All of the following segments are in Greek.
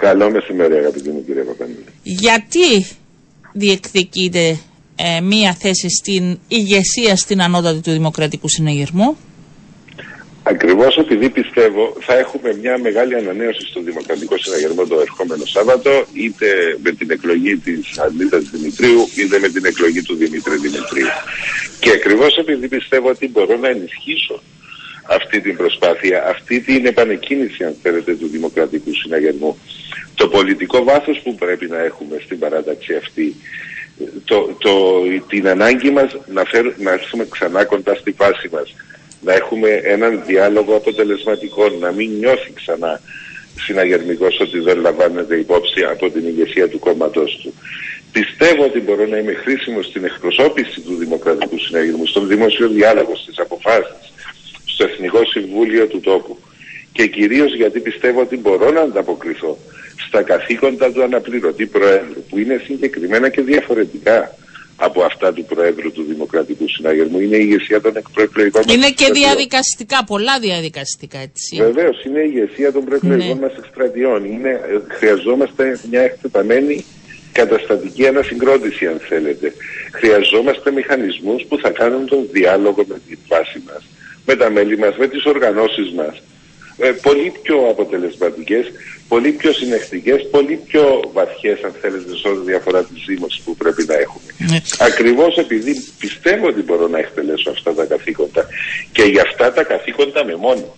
Καλό μεσημέρι αγαπητή μου κύριε Παπανίδη. Γιατί διεκδικείται ε, μία θέση στην ηγεσία στην ανώτατη του Δημοκρατικού Συναγερμού; Ακριβώς επειδή πιστεύω θα έχουμε μια μεγάλη ανανέωση στο Δημοκρατικό Συναγερμό το ερχόμενο Σάββατο, είτε με την εκλογή της Ανίτα Δημητρίου, είτε με την εκλογή του Δημήτρη Δημητρίου. Και ακριβώς επειδή πιστεύω ότι μπορώ να ενισχύσω αυτή την προσπάθεια, αυτή την επανεκκίνηση, αν θέλετε, του Δημοκρατικού Συναγερμού, το πολιτικό βάθος που πρέπει να έχουμε στην παράταξη αυτή, το, το, την ανάγκη μας να, φέρ, να έρθουμε ξανά κοντά στη βάση μας, να έχουμε έναν διάλογο αποτελεσματικό, να μην νιώθει ξανά συναγερμικός ότι δεν λαμβάνεται υπόψη από την ηγεσία του κόμματός του. Πιστεύω ότι μπορώ να είμαι χρήσιμος στην εκπροσώπηση του Δημοκρατικού Συναγερμού, στον δημόσιο διάλογο, στις αποφάσεις, στο Εθνικό Συμβούλιο του τόπου. Και κυρίως γιατί πιστεύω ότι μπορώ να ανταποκριθώ στα καθήκοντα του αναπληρωτή Προέδρου, που είναι συγκεκριμένα και διαφορετικά από αυτά του Προέδρου του Δημοκρατικού Συναγερμού. Είναι η ηγεσία των προεκλογικών Είναι και διαδικαστικά, πολλά διαδικαστικά έτσι. Βεβαίως, είναι η ηγεσία των προεκλογικών ναι. μας εκστρατιών. Είναι, ε, χρειαζόμαστε μια εκτεταμένη καταστατική ανασυγκρότηση, αν θέλετε. Χρειαζόμαστε μηχανισμούς που θα κάνουν τον διάλογο με τη βάση μας, με τα μέλη μας, με τις οργανώσεις μας, ε, πολύ πιο αποτελεσματικές, πολύ πιο συνεχτικές, πολύ πιο βαθιές αν θέλετε σε ό,τι διαφορά της ζήμωσης που πρέπει να έχουμε. Ναι. Ακριβώς επειδή πιστεύω ότι μπορώ να εκτελέσω αυτά τα καθήκοντα και για αυτά τα καθήκοντα με μόνο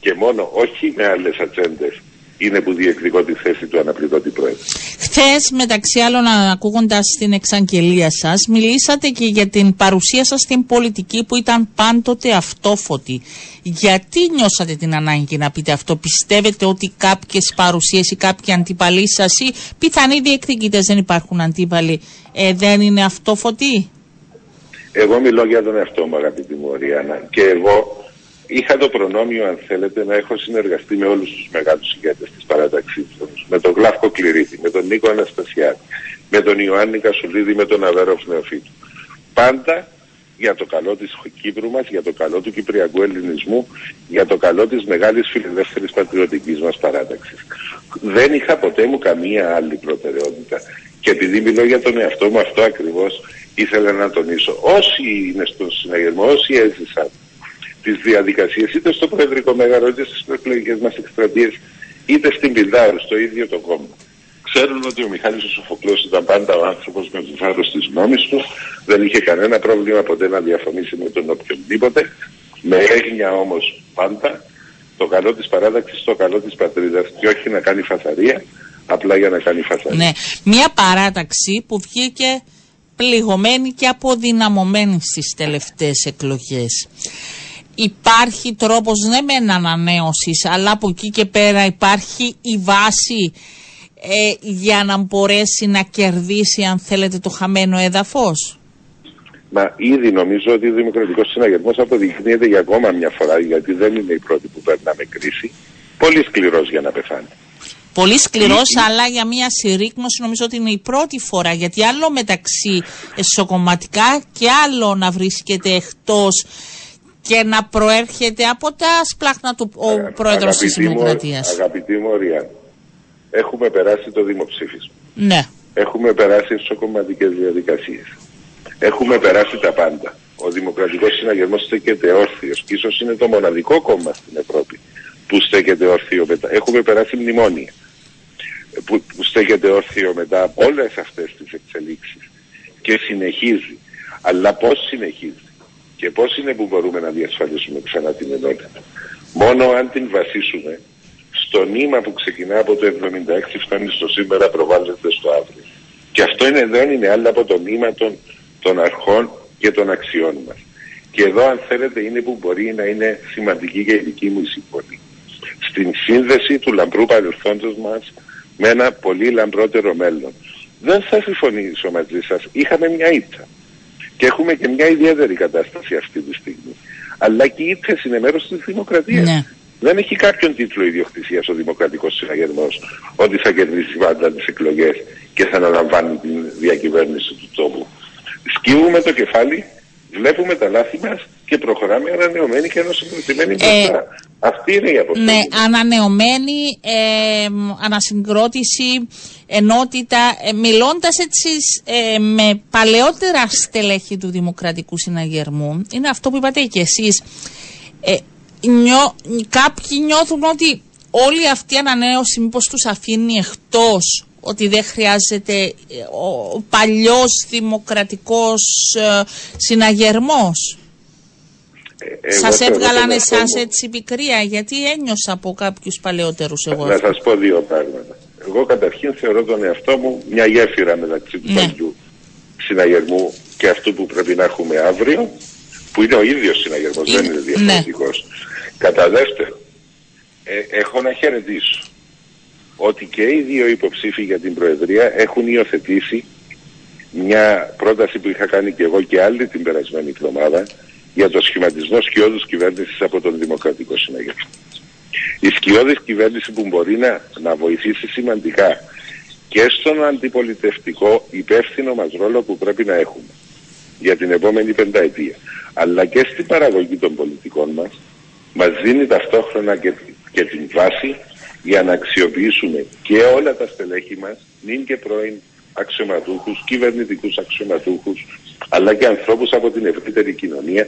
και μόνο, όχι με άλλες ατζέντες είναι που διεκδικώ τη θέση του αναπληρωτή πρόεδρου. Χθες, μεταξύ άλλων, ακούγοντας την εξαγγελία σας, μιλήσατε και για την παρουσία σας στην πολιτική που ήταν πάντοτε αυτόφωτη. Γιατί νιώσατε την ανάγκη να πείτε αυτό, Πιστεύετε ότι κάποιες παρουσίες ή κάποιοι αντίπαλοι σας ή πιθανοί διεκδικητές δεν υπάρχουν αντίπαλοι, ε, δεν είναι αυτόφωτοι; Εγώ μιλώ για τον εαυτό μου, αγαπητή μου Οριάννα, και εγώ είχα το προνόμιο, αν θέλετε, να έχω συνεργαστεί με όλους τους μεγάλους ηγέτες της παράταξής Με τον Γλάφκο Κληρίδη, με τον Νίκο Αναστασιάδη, με τον Ιωάννη Κασουλίδη, με τον Αβέροφ Νεοφίτου. Πάντα για το καλό της Κύπρου μας, για το καλό του Κυπριακού Ελληνισμού, για το καλό της μεγάλης φιλελεύθερης πατριωτικής μας παράταξης. Δεν είχα ποτέ μου καμία άλλη προτεραιότητα. Και επειδή μιλώ για τον εαυτό μου αυτό ακριβώς, ήθελα να τονίσω. Όσοι είναι στον συναγερμό, όσοι έζησαν τις διαδικασίες είτε στο Προεδρικό Μέγαρο είτε στις προεκλογικές μας εκστρατείες είτε στην Πιλδάρου, στο ίδιο το κόμμα. Ξέρουν ότι ο Μιχάλης ο Σοφοκλός ήταν πάντα ο άνθρωπος με το θάρρος της γνώμης του, δεν είχε κανένα πρόβλημα ποτέ να διαφωνήσει με τον οποιονδήποτε, με έγνοια όμως πάντα το καλό της παράδαξης, το καλό της πατρίδας και όχι να κάνει φασαρία, απλά για να κάνει φασαρία. Ναι, μια παράταξη που βγήκε πληγωμένη και αποδυναμωμένη στις τελευταίες εκλογές υπάρχει τρόπος ναι με ανανέωσης αλλά από εκεί και πέρα υπάρχει η βάση ε, για να μπορέσει να κερδίσει αν θέλετε το χαμένο έδαφος. Μα ήδη νομίζω ότι ο Δημοκρατικός Συναγερμός αποδεικνύεται για ακόμα μια φορά, γιατί δεν είναι η πρώτη που περνάμε κρίση, πολύ σκληρός για να πεθάνει. Πολύ σκληρός, αλλά για μια συρρήκνωση νομίζω ότι είναι η πρώτη φορά. Γιατί άλλο μεταξύ εσωκομματικά και άλλο να βρίσκεται εκτός και να προέρχεται από τα σπλάχνα του ο ε, πρόεδρος της Δημοκρατίας. Αγαπητή μου έχουμε περάσει το δημοψήφισμα. Ναι. Έχουμε περάσει εσωκομματικές διαδικασίες. Έχουμε περάσει τα πάντα. Ο Δημοκρατικός Συναγερμός στέκεται όρθιος και ίσως είναι το μοναδικό κόμμα στην Ευρώπη που στέκεται όρθιο μετά. Έχουμε περάσει μνημόνια που, που στέκεται όρθιο μετά από όλες αυτές τις εξελίξεις και συνεχίζει. Αλλά πώς συνεχίζει; Και πώς είναι που μπορούμε να διασφαλίσουμε ξανά την ενότητα; Μόνο αν την βασίσουμε στο νήμα που ξεκινά από το 76 φτάνει στο σήμερα προβάλλεται στο αύριο. Και αυτό είναι, δεν είναι άλλο από το νήμα των, των αρχών και των αξιών μας. Και εδώ αν θέλετε είναι που μπορεί να είναι σημαντική και η δική μου συμβολή. Στην σύνδεση του λαμπρού παρελθόντος μας με ένα πολύ λαμπρότερο μέλλον. Δεν θα συμφωνήσω μαζί σας. Είχαμε μια ήττα. Και έχουμε και μια ιδιαίτερη κατάσταση αυτή τη στιγμή. Αλλά και οι ήττε είναι μέρος της δημοκρατίας. Ναι. Δεν έχει κάποιον τίτλο ιδιοκτησία ο Δημοκρατικός Συναγερμός ότι θα κερδίσει πάντα τις εκλογές και θα αναλαμβάνει την διακυβέρνηση του τόπου. Σκύβουμε το κεφάλι, βλέπουμε τα λάθη μας και προχωράμε ανανεωμένοι και ανασυγκροτημένοι μπροστά. Αυτή είναι η αποστολή. Ναι, ανανεωμένη, ε, ανασυγκρότηση, ενότητα. Ε, μιλώντας έτσι ε, με παλαιότερα στελέχη του Δημοκρατικού Συναγερμού, είναι αυτό που είπατε και εσείς. Ε, νιώ, κάποιοι νιώθουν ότι όλη αυτή η ανανέωση μήπως τους αφήνει εκτός ότι δεν χρειάζεται ε, ο παλιός δημοκρατικός ε, συναγερμός. Ε, Σας έβγαλαν εσάς έτσι πικρία, γιατί ένιωσα από κάποιους παλαιότερους εγώ. Να σας πω δύο πράγματα. Εγώ καταρχήν θεωρώ τον εαυτό μου μια γέφυρα μεταξύ του ναι. παλιού συναγερμού και αυτού που πρέπει να έχουμε αύριο, που είναι ο ίδιος συναγερμός, δεν είναι διαφορετικός. Ναι. Κατά δεύτερο, ε, έχω να χαιρετήσω ότι και οι δύο υποψήφοι για την Προεδρία έχουν υιοθετήσει μια πρόταση που είχα κάνει και εγώ και άλλη την περασμένη εβδομάδα για το σχηματισμό σκιώδους κυβέρνησης από τον Δημοκρατικό Συναγερμό. Η σκιώδης κυβέρνηση που μπορεί να, να βοηθήσει σημαντικά και στον αντιπολιτευτικό υπεύθυνο μας ρόλο που πρέπει να έχουμε για την επόμενη πενταετία αλλά και στην παραγωγή των πολιτικών μας μας δίνει ταυτόχρονα και, και την βάση για να αξιοποιήσουμε και όλα τα στελέχη μας, νυν και πρώην αξιωματούχους, κυβερνητικούς αξιωματούχους, αλλά και ανθρώπους από την ευρύτερη κοινωνία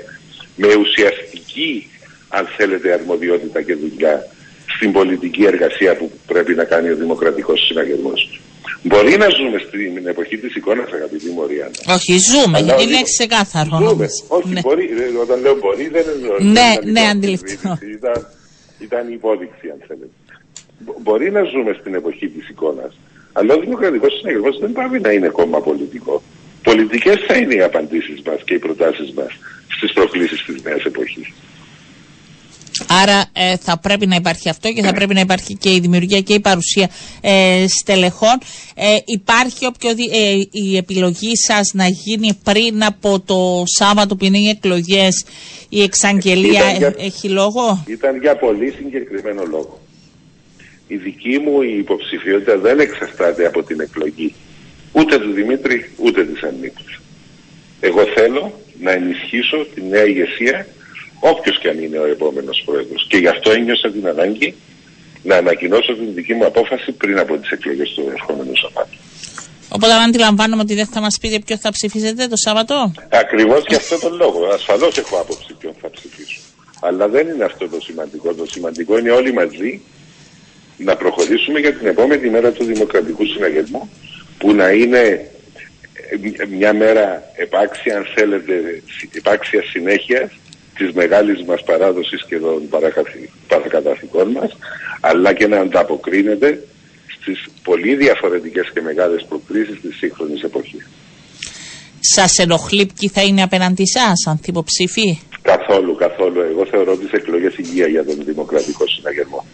με ουσιαστική, αν θέλετε, αρμοδιότητα και δουλειά στην πολιτική εργασία που πρέπει να κάνει ο Δημοκρατικός Συναγερμός. Μπορεί να ζούμε στην εποχή της εικόνας, αγαπητή Μωριάννα. Όχι, ζούμε, γιατί είναι ξεκάθαρο. Ζούμε. Όχι, ναι. μπορεί, όταν λέω μπορεί δεν εννοώ. Ναι, ναι, αντιληπτό. Ήταν, ήταν υπόδειξη, αν θέλετε. Μπορεί να ζούμε στην εποχή της εικόνας, αλλά ο Δημοκρατικός Συναγερμός δεν πάει να είναι κόμμα πολιτικό. Πολιτικές θα είναι οι απαντήσεις μας και οι προτάσεις μας στις προκλήσεις της νέας εποχής. Άρα ε, θα πρέπει να υπάρχει αυτό και θα πρέπει να υπάρχει και η δημιουργία και η παρουσία ε, στελεχών. Ε, υπάρχει όποιο, ε, η επιλογή σας να γίνει πριν από το Σάββατο που είναι οι εκλογές, η εξαγγελία έχει λόγο; Ήταν για πολύ συγκεκριμένο λόγο. Η δική μου η υποψηφιότητα δεν εξαρτάται από την εκλογή ούτε του Δημήτρη ούτε της Αννίκης. Εγώ θέλω να ενισχύσω τη νέα ηγεσία όποιος και αν είναι ο επόμενος πρόεδρος. Και γι' αυτό ένιωσα την ανάγκη να ανακοινώσω την δική μου απόφαση πριν από τις εκλογές του ερχόμενου Σαββάτου. Οπότε αν αντιλαμβάνομαι ότι δεν θα μας πείτε ποιος θα ψηφίσετε το Σάββατο; Ακριβώς για αυτό τον λόγο. Ασφαλώς έχω άποψη ποιον θα ψηφίσω. Αλλά δεν είναι αυτό το σημαντικό. Το σημαντικό είναι όλοι μαζί να προχωρήσουμε για την επόμενη μέρα του Δημοκρατικού Συναγερμού που να είναι μια μέρα επάξια, αν θέλετε, επάξια συνέχεια της μεγάλης μας παράδοσης και των παρακαταθήκων μας, αλλά και να ανταποκρίνεται στις πολύ διαφορετικές και μεγάλες προκλήσεις της σύγχρονης εποχής. Σας ενοχλεί ποιοι θα είναι απέναντι σας, ανθυποψήφοι; Καθόλου, καθόλου. Εγώ θεωρώ τις εκλογές υγεία για τον Δημοκρατικό Συναγερμό.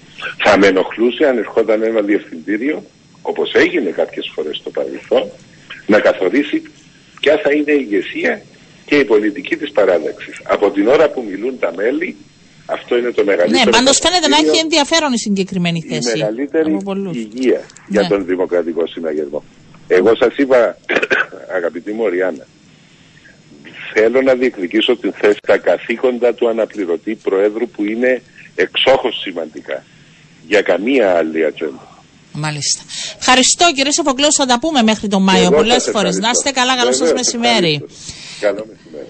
Θα με ενοχλούσε αν ερχόταν ένα διευθυντήριο, όπως έγινε κάποιες φορές στο παρελθόν, να καθορίσει ποια θα είναι η ηγεσία και η πολιτική της παράδεξης. Από την ώρα που μιλούν τα μέλη, αυτό είναι το μεγαλύτερο... Ναι, πάντως φαίνεται να έχει ενδιαφέρον η συγκεκριμένη θέση. Η μεγαλύτερη υγεία για ναι. τον Δημοκρατικό Συναγερμό. Εγώ σας είπα, αγαπητή μου Οριάννα, θέλω να διεκδικήσω την θέση τα καθήκοντα του αναπληρωτή Προέδρου που είναι εξόχως σημαντικά. Για καμία άλλη ατζέντα. Μάλιστα. Ευχαριστώ κύριε Σοφοκλέου, θα τα πούμε μέχρι τον Μάιο πολλές φορές. Να είστε καλά, καλό σας μεσημέρι. Καλό μεσημέρι.